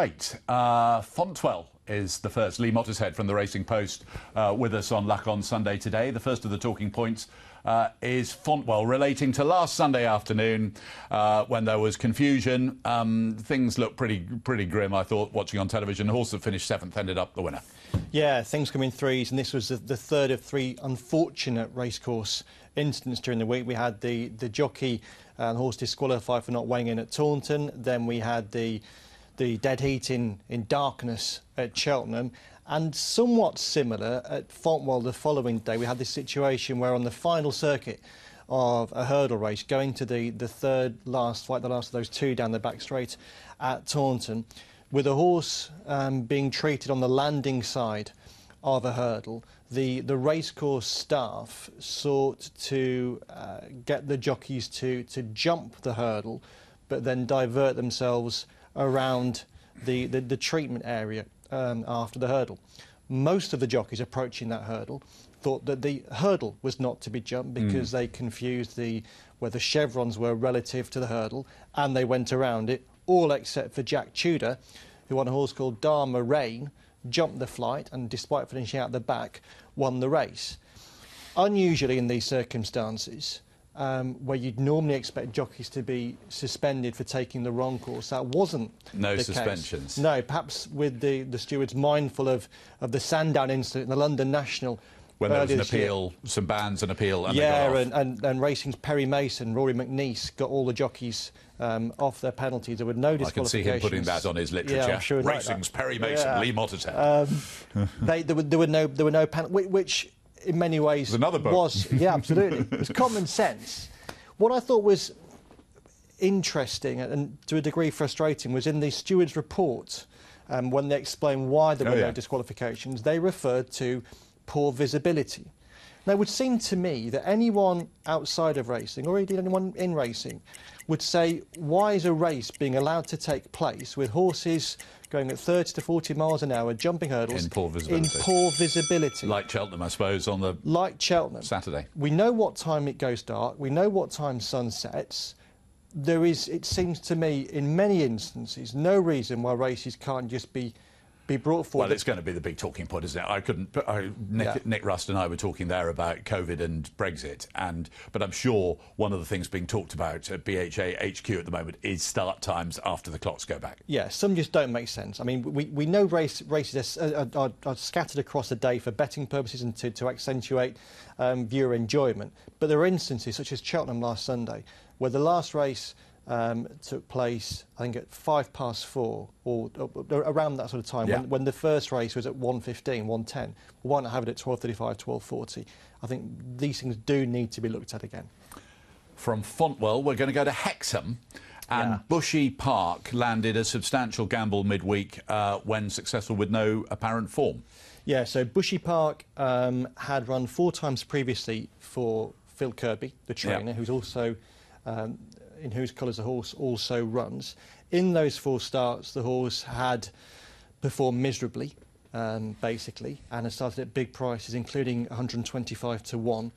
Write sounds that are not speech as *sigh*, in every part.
right. Uh, Fontwell is the first. Lee Mottershead from the Racing Post uh, with us on Luck on Sunday today. The first of the talking points uh, is Fontwell relating to last Sunday afternoon uh, when there was confusion. Um, things looked pretty pretty grim, I thought, watching on television. The horse that finished seventh ended up the winner. Yeah, things come in threes, and this was the, the third of three unfortunate racecourse incidents during the week. We had the, the jockey and horse disqualified for not weighing in at Taunton. Then we had the the dead heat in, in darkness at Cheltenham. And somewhat similar at Fontwell the following day, we had this situation where on the final circuit of a hurdle race, going to the, the third last fight, the last of those two down the back straight at Taunton, with a horse um, being treated on the landing side of a hurdle, the, the racecourse staff sought to uh, get the jockeys to, to jump the hurdle, but then divert themselves around the, the, the treatment area um, after the hurdle. Most of the jockeys approaching that hurdle thought that the hurdle was not to be jumped because mm. they confused the where the chevrons were relative to the hurdle and they went around it, all except for Jack Tudor, who on a horse called Dharma Rain jumped the flight and despite finishing out the back, won the race. Unusually in these circumstances, um, where you'd normally expect jockeys to be suspended for taking the wrong course. That wasn't no suspensions. Case. No, perhaps with the, the stewards mindful of, of the Sandown incident in the London National. When there was an appeal, year. some bans an appeal, and yeah, and, and, and, racing's Perry Mason, Rory Mac Neice got all the jockeys um, off their penalties. There were no disqualifications. I can see him putting that on his literature. Yeah, sure Racing's Perry Mason, yeah. Lee Mottershead. Um, they, there, were, there were no there were no penalties, which in many ways another book. was *laughs* yeah absolutely it was common sense. What I thought was interesting and to a degree frustrating was in the steward's report um, when they explained why there were oh, yeah. no disqualifications, they referred to poor visibility. Now, it would seem to me that anyone outside of racing, or indeed anyone in racing, would say, why is a race being allowed to take place with horses going at 30 to 40 miles an hour, jumping hurdles in poor visibility? In poor visibility. Like Cheltenham, I suppose, on the like Cheltenham Saturday. We know what time it goes dark. We know what time sun sets. There is, it seems to me, in many instances, no reason why races can't just be be brought forward. Well, it's going to be the big talking point, isn't it? I couldn't. I, Nick, yeah. Nick, Rust and I were talking there about COVID and Brexit, and but I'm sure one of the things being talked about at BHA HQ at the moment is start times after the clocks go back. Yeah, some just don't make sense. I mean, we, we know race, races are, are, are, scattered across the day for betting purposes and to, to accentuate um, viewer enjoyment, but there are instances such as Cheltenham last Sunday where the last race um, took place, I think, at five past four, or, or around that sort of time, yeah. when, when, the first race was at 1.15, 1.10. Why not have it at 12.35, 12.40? I think these things do need to be looked at again. From Fontwell, we're going to go to Hexham. And yeah. Bushy Park landed a substantial gamble midweek uh, when successful with no apparent form. Yeah, so Bushy Park um, had run four times previously for Phil Kirby, the trainer, yeah. who's also um, in whose colours the horse also runs. In those four starts, the horse had performed miserably, um, basically, and has started at big prices, including 125 to 1.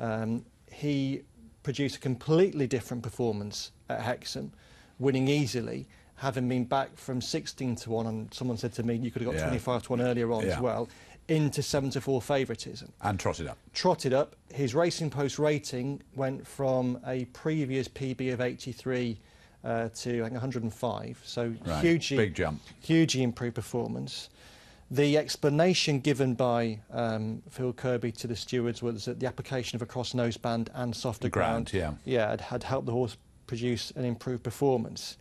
Um, he produced a completely different performance at Hexham, winning easily, having been back from 16 to 1, and someone said to me, you could have got yeah. 25 to 1 earlier on yeah. as well into 7 to 4 favouritism. And trotted up. Trotted up. His Racing Post rating went from a previous PB of 83 uh, to I think 105. So right. hugely, big jump. Hugely improved performance. The explanation given by um, Phil Kirby to the stewards was that the application of a cross nose band and softer ground, ground, yeah, yeah, had, had helped the horse produce an improved performance.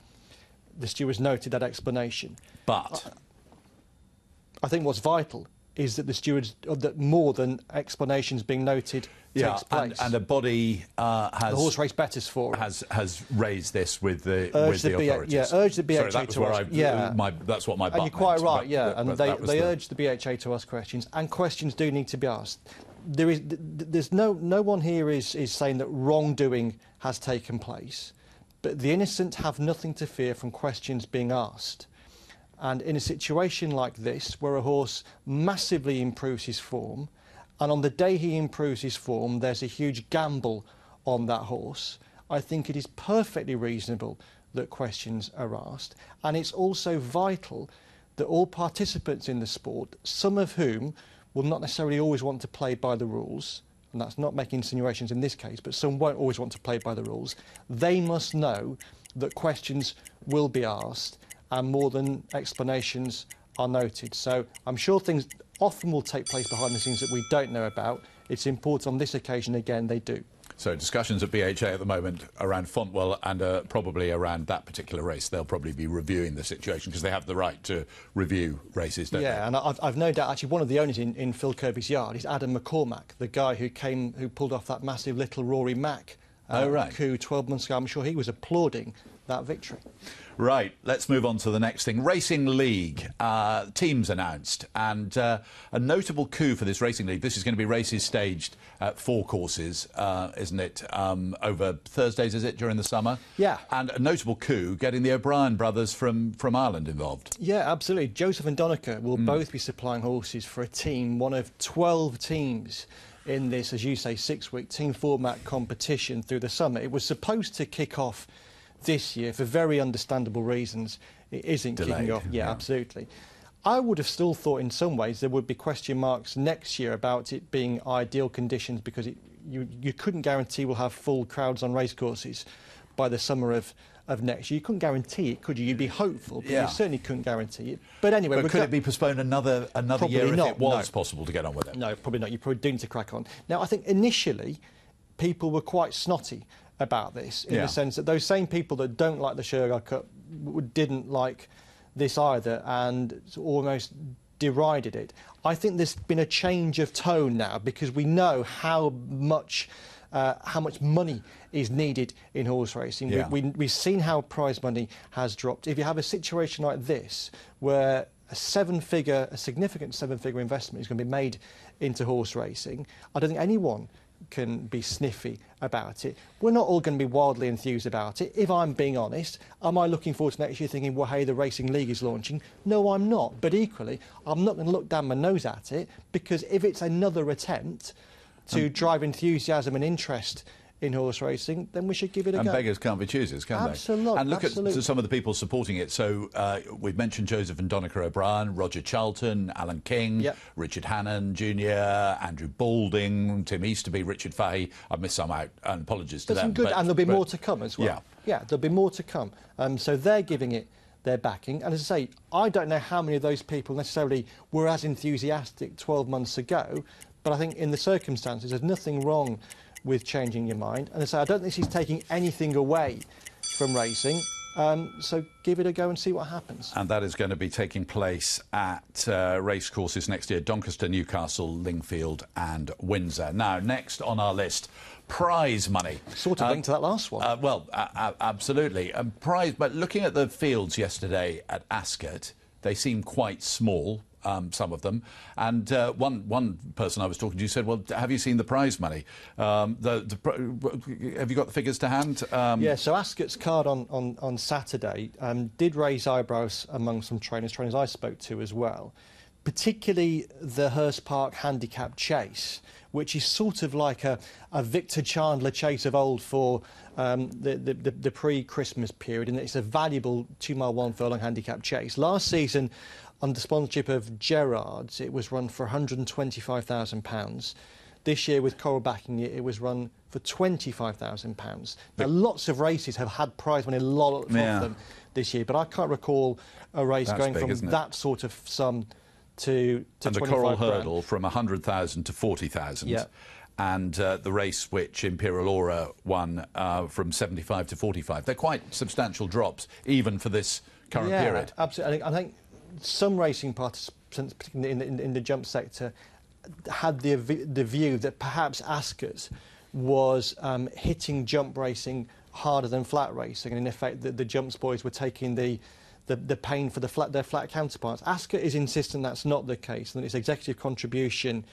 The stewards noted that explanation. But I, I think what's vital is that the stewards that more than explanations being noted yeah, takes place. And, and a body uh, has the horse race betters for has has raised this with the with the, the authorities. Yeah, urged the BHA Sorry, that was to ask. I, yeah, my, that's what my. And you're quite meant, right. But, yeah, but, and but they they the... urged the BHA to ask questions, and questions do need to be asked. There is there's no no one here is is saying that wrongdoing has taken place, but the innocent have nothing to fear from questions being asked. And in a situation like this, where a horse massively improves his form, and on the day he improves his form, there's a huge gamble on that horse, I think it is perfectly reasonable that questions are asked. And it's also vital that all participants in the sport, some of whom will not necessarily always want to play by the rules, and that's not making insinuations in this case, but some won't always want to play by the rules, they must know that questions will be asked and more than explanations are noted. So I'm sure things often will take place behind the scenes that we don't know about. It's important on this occasion, again, they do. So discussions at BHA at the moment around Fontwell and uh, probably around that particular race. They'll probably be reviewing the situation because they have the right to review races, don't yeah, they? and I've, I've, no doubt actually one of the owners in, in Phil Kirby's yard is Adam McCormack, the guy who came who pulled off that massive little Rory Mack uh, oh, right. coup 12 months ago. I'm sure he was applauding that victory. Right, let's move on to the next thing. Racing League uh, teams announced, and uh, a notable coup for this Racing League. This is going to be races staged at four courses, uh, isn't it? Um, over Thursdays, is it during the summer? Yeah. And a notable coup getting the O'Brien brothers from from Ireland involved. Yeah, absolutely. Joseph and Donnacha will mm. both be supplying horses for a team, one of 12 teams in this, as you say, six-week team format competition through the summer. It was supposed to kick off this year, for very understandable reasons, it isn't Delayed, kicking off. Yeah, yeah, absolutely. I would have still thought in some ways there would be question marks next year about it being ideal conditions because it, you, you couldn't guarantee we'll have full crowds on racecourses by the summer of, of next year. You couldn't guarantee it, could you? You'd be hopeful, but yeah. you certainly couldn't guarantee it. But anyway, but could it be postponed another another probably year not, if it was no. possible to get on with it? No, probably not. You're probably doomed to crack on. Now, I think initially people were quite snotty about this in yeah. the sense that those same people that don't like the Shergar Cup didn't like this either and almost derided it. I think there's been a change of tone now because we know how much uh, how much money is needed in horse racing. Yeah. We, we, we've seen how prize money has dropped. If you have a situation like this where a seven-figure, a significant seven-figure investment is going to be made into horse racing, I don't think anyone can be sniffy about it. We're not all going to be wildly enthused about it. If I'm being honest, am I looking forward to next year thinking, well, hey, the Racing League is launching? No, I'm not. But equally, I'm not going to look down my nose at it because if it's another attempt to um, drive enthusiasm and interest in horse racing, then we should give it a and go. And beggars can't be choosers, can absolutely, they? And look absolutely. at some of the people supporting it. So uh, we've mentioned Joseph and Donnacha O'Brien, Roger Charlton, Alan King, yep. Richard Hannon Jr., Andrew Balding, Tim Easterby, Richard Fahey. I've missed some out, and apologies to There's them. Some good, but, and there'll be but, more to come as well. Yeah, yeah there'll be more to come. Um, so they're giving it their backing. And as I say, I don't know how many of those people necessarily were as enthusiastic 12 months ago, but I think in the circumstances, there's nothing wrong with changing your mind. And I say, I don't think she's taking anything away from racing. Um, so give it a go and see what happens. And that is going to be taking place at uh, race courses next year Doncaster, Newcastle, Lingfield, and Windsor. Now, next on our list, prize money. Sort of linked to that last one. Uh, well, absolutely. Um, prize, but looking at the fields yesterday at Ascot, they seem quite small um, some of them. And uh, one one person I was talking to said, "Well, have you seen the prize money? Um, the, the, have you got the figures to hand?" Um, yeah. So Ascot's card on on, on Saturday um, did raise eyebrows among some trainers, trainers I spoke to as well. Particularly the Hurst Park Handicap Chase, which is sort of like a, a Victor Chandler chase of old for um, the, the, the, the pre-Christmas period, and it's a valuable two-mile, one furlong handicap chase. Last season, under sponsorship of Gerrard's, it was run for £125,000. This year, with Coral backing it, it was run for £25,000. Now, lots of races have had prize money, a lot of yeah. them this year, but I can't recall a race That's going big, from that sort of sum to, to and the Coral grand. Hurdle from 100,000 to 40,000. Yeah. And uh, the race which Imperial Aura won uh, from 75 to 45. They're quite substantial drops, even for this current period, yeah, period. Absolutely. I think some racing participants, particularly in the, in, in the jump sector, had the, the view that perhaps Ascot was um, hitting jump racing harder than flat racing, and in effect, the, the jumps boys were taking the, the, the pain for the flat, their flat counterparts. Ascot is insistent that's not the case, and its executive contribution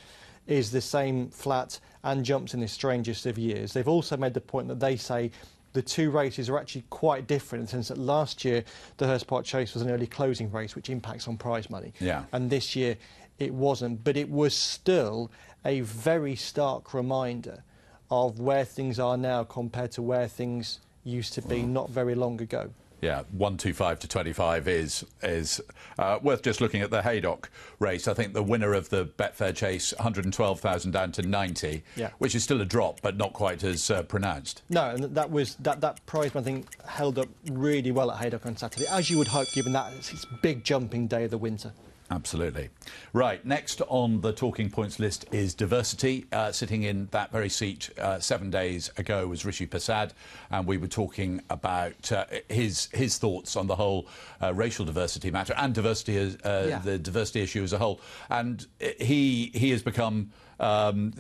is the same flat and jumps in the strangest of years. They've also made the point that they say the two races are actually quite different in the sense that last year the Hurst Park Chase was an early closing race, which impacts on prize money. Yeah. And this year it wasn't, but it was still a very stark reminder of where things are now compared to where things used to be mm. not very long ago. Yeah, 125 to 25 is is uh, worth just looking at the Haydock race. I think the winner of the Betfair Chase, 112,000 down to 90, Yeah. which is still a drop, but not quite as uh, pronounced. No, and that was that that prize I think held up really well at Haydock on Saturday, as you would hope, given that it's its big jumping day of the winter. Absolutely. Right, next on the talking points list is diversity. Uh, sitting in that very seat uh, seven days ago was Rishi Persad, and we were talking about uh, his his thoughts on the whole uh, racial diversity matter and diversity, as, uh, Yeah. the diversity issue as a whole. And he he has become. Um,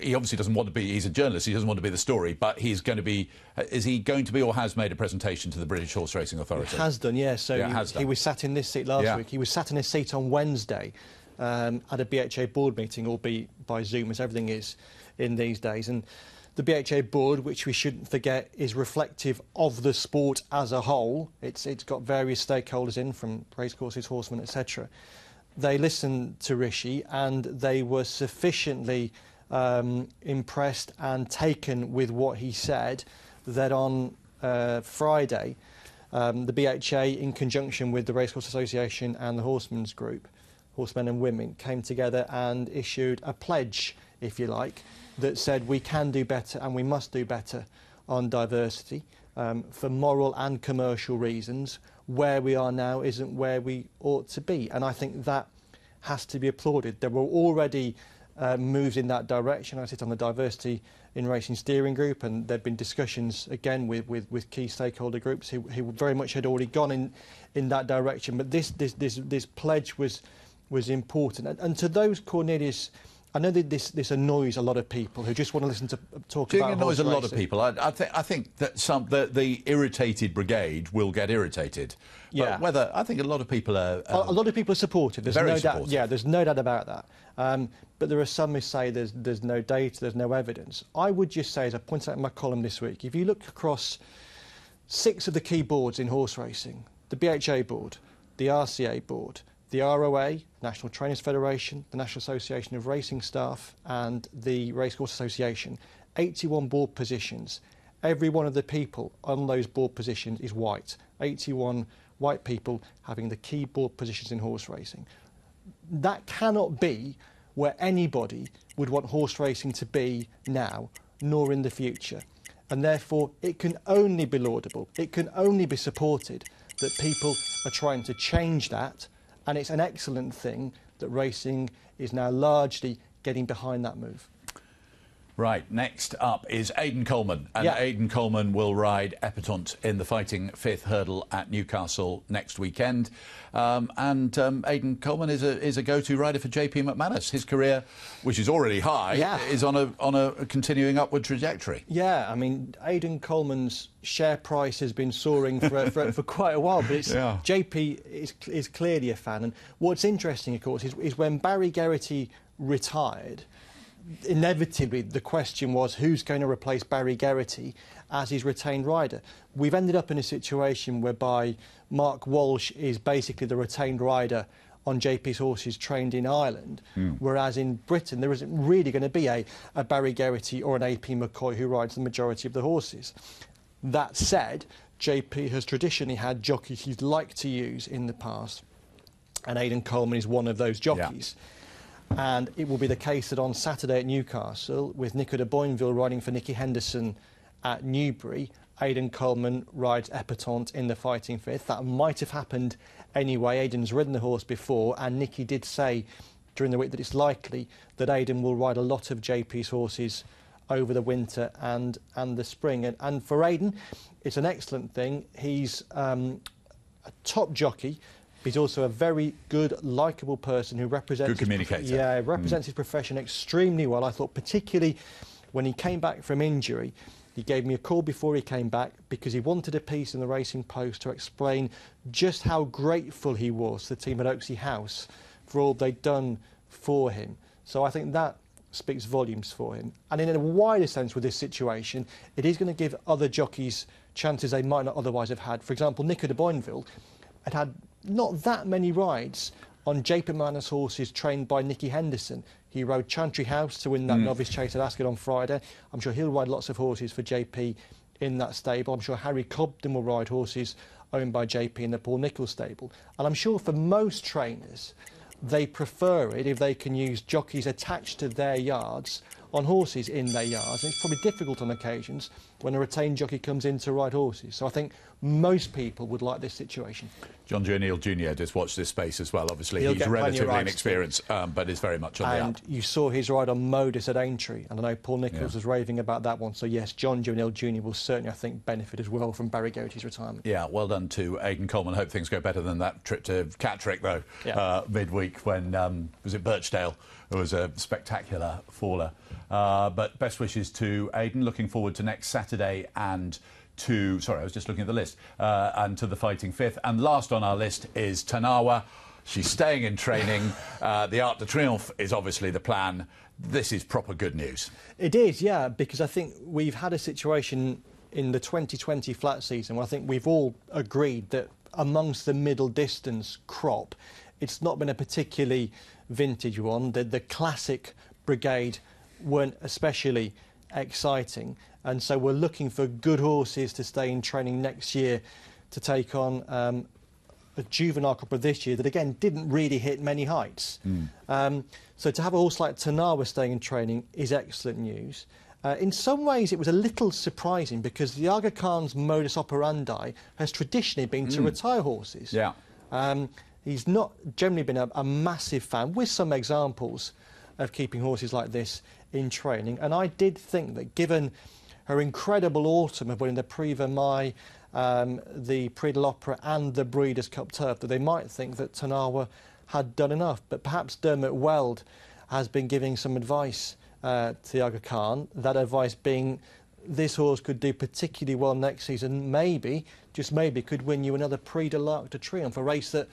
he obviously doesn't want to be. He's a journalist. He doesn't want to be the story. But he's going to be. Is he going to be, or has made a presentation to the British Horse Racing Authority? He Has done, yeah. So Yeah, he, has he was sat in this seat last Yeah. week. He was sat in his seat on Wednesday um, at a BHA board meeting, albeit by Zoom, as everything is in these days. And the BHA board, which we shouldn't forget, is reflective of the sport as a whole. It's it's got various stakeholders in, from racecourses, horsemen, etc. They listened to Rishi and they were sufficiently um, impressed and taken with what he said that on uh, Friday, um, the BHA, in conjunction with the Racecourse Association and the Horsemen's Group, Horsemen and Women, came together and issued a pledge, if you like, that said we can do better and we must do better on diversity um, for moral and commercial reasons. Where we are now isn't where we ought to be. And I think that has to be applauded. There were already uh, moves in that direction. I sit on the diversity in racing steering group, and there have been discussions again with, with, with key stakeholder groups who, who very much had already gone in, in that direction. But this, this, this, this pledge was, was important. And, and to those, Cornelius, I know that this, this annoys a lot of people who just want to listen to talk Do you about it annoys a lot of people? I, I, think, I think that some the, the irritated brigade will get irritated. Yeah. But whether I think a lot of people are. A, a lot of people are supportive. There's Very no supportive. doubt. Yeah, there's no doubt about that. Um, but there are some who say there's there's no data, there's no evidence. I would just say, as I pointed out in my column this week, if you look across six of the key boards in horse racing, the BHA board, the RCA board, the ROA, National Trainers Federation, the National Association of Racing Staff, and the Racecourse Association, 81 board positions. Every one of the people on those board positions is white. 81 white people having the key board positions in horse racing. That cannot be where anybody would want horse racing to be now, nor in the future. And therefore, it can only be laudable, it can only be supported that people are trying to change that. And it's an excellent thing that racing is now largely getting behind that move. Right, next up is Aidan Coleman. And Yeah. Aidan Coleman will ride Epatante in the fighting fifth hurdle at Newcastle next weekend. Um, and um, Aidan Coleman is a, is a go to rider for JP McManus. His career, which is already high, Yeah. is on a, on a continuing upward trajectory. Yeah, I mean, Aidan Coleman's share price has been soaring for, for, for quite a while, but it's, *laughs* Yeah. JP is, is clearly a fan. And what's interesting, of course, is, is when Barry Geraghty retired, inevitably the question was who's going to replace Barry Geraghty as his retained rider. We've ended up in a situation whereby Mark Walsh is basically the retained rider on JP's horses trained in Ireland, hmm. whereas in Britain there isn't really going to be a, a Barry Geraghty or an AP McCoy who rides the majority of the horses. That said, JP has traditionally had jockeys he'd like to use in the past, and Aidan Coleman is one of those jockeys. And it will be the case that on Saturday at Newcastle, with Nico de Boinville riding for Nicky Henderson at Newbury, Aidan Coleman rides Epatante in the fighting fifth. That might have happened anyway. Aidan's ridden the horse before, and Nicky did say during the week that it's likely that Aidan will ride a lot of JP's horses over the winter and, and the spring. And, and for Aidan, it's an excellent thing. He's um, a top jockey. He's also a very good, likeable person who represents Good his communicator. yeah, mm. represents his profession extremely well. I thought, particularly when he came back from injury, he gave me a call before he came back because he wanted a piece in the Racing Post to explain just how grateful he was to the team at Oaksey House for all they'd done for him. So I think that speaks volumes for him. And in a wider sense with this situation, it is going to give other jockeys chances they might not otherwise have had. For example, Nico de Boinville had had not that many rides on JP McManus horses trained by Nicky Henderson. He rode Chantry House to win that mm. novice chase at Ascot on Friday. I'm sure he'll ride lots of horses for JP in that stable. I'm sure Harry Cobden will ride horses owned by JP in the Paul Nicholls stable. And I'm sure for most trainers, they prefer it if they can use jockeys attached to their yards on horses in their yards. And it's probably difficult on occasions when a retained jockey comes in to ride horses. So I think most people would like this situation. Jonjo O'Neill Jr. just watched this space as well. Obviously, He'll he's relatively inexperienced, um, but is very much on and the up. And you saw his ride on Modus at Aintree, and I know Paul Nicholls yeah. was raving about that one. So yes, Jonjo O'Neill Jr. will certainly, I think, benefit as well from Barry Geraghty's retirement. Yeah, well done to Aidan Coleman. Hope things go better than that trip to Catterick though yeah. uh, midweek when um, was it Birchdale? It was a spectacular faller. Uh, but best wishes to Aidan. Looking forward to next Saturday and to, sorry, I was just looking at the list, uh, and to the Fighting Fifth. And last on our list is Tarnawa. She's staying in training. *laughs* Uh, the Arc de Triomphe is obviously the plan. This is proper good news. It is, yeah, because I think we've had a situation in the 2020 flat season where I think we've all agreed that amongst the middle distance crop, it's not been a particularly vintage one. The, the classic brigade weren't especially exciting. And so we're looking for good horses to stay in training next year to take on um, a juvenile crop of this year that again didn't really hit many heights. Mm. Um, so to have a horse like Tarnawa staying in training is excellent news. Uh, in some ways, it was a little surprising because the Aga Khan's modus operandi has traditionally been to mm. retire horses. Yeah. Um, he's not generally been a, a massive fan, with some examples of keeping horses like this in training. And I did think that given her incredible autumn of winning the Prix Vermeille, um, the Prix de l'Opera and the Breeders' Cup Turf, that they might think that Tarnawa had done enough. But perhaps Dermot Weld has been giving some advice uh, to Aga Khan, that advice being this horse could do particularly well next season, maybe, just maybe, could win you another Prix de l'Arc de Triomphe, a race that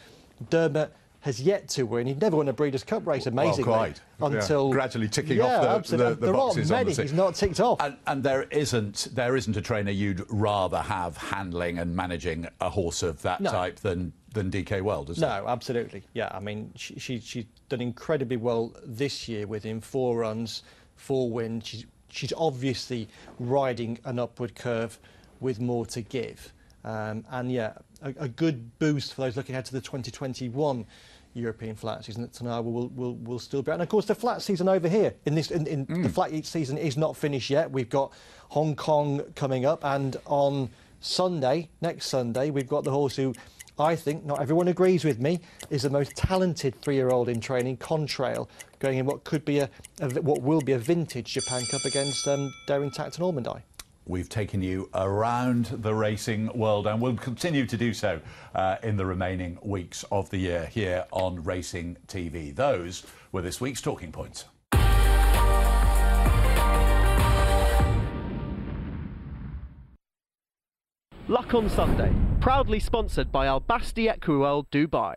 Dermot has yet to win. He'd never won a Breeders' Cup race, amazingly. Well, quite. Until yeah. gradually ticking yeah, off the, the, the, there boxes. There aren't many. He's not ticked off. And, and, there isn't there isn't a trainer you'd rather have handling and managing a horse of that no. type than than DK Weld, is No, absolutely. Yeah, I mean, she, she, she's done incredibly well this year with him. Four runs, four wins. She's, she's obviously riding an upward curve with more to give. Um, and yeah, a, a, good boost for those looking ahead to the 2021 European flat season that Tarnawa will, will, will still be. And of course, the flat season over here in this in, in mm. the flat season is not finished yet. We've got Hong Kong coming up, and on Sunday, next Sunday, we've got the horse who. I think not everyone agrees with me is the most talented three-year-old in training, Contrail, going in what could be a, a what will be a vintage Japan Cup against um, Daring Tact and Almond Eye. We've taken you around the racing world and we'll continue to do so uh, in the remaining weeks of the year here on Racing TV. Those were this week's talking points. Luck on Sunday, proudly sponsored by Al Basti Equiworld Dubai.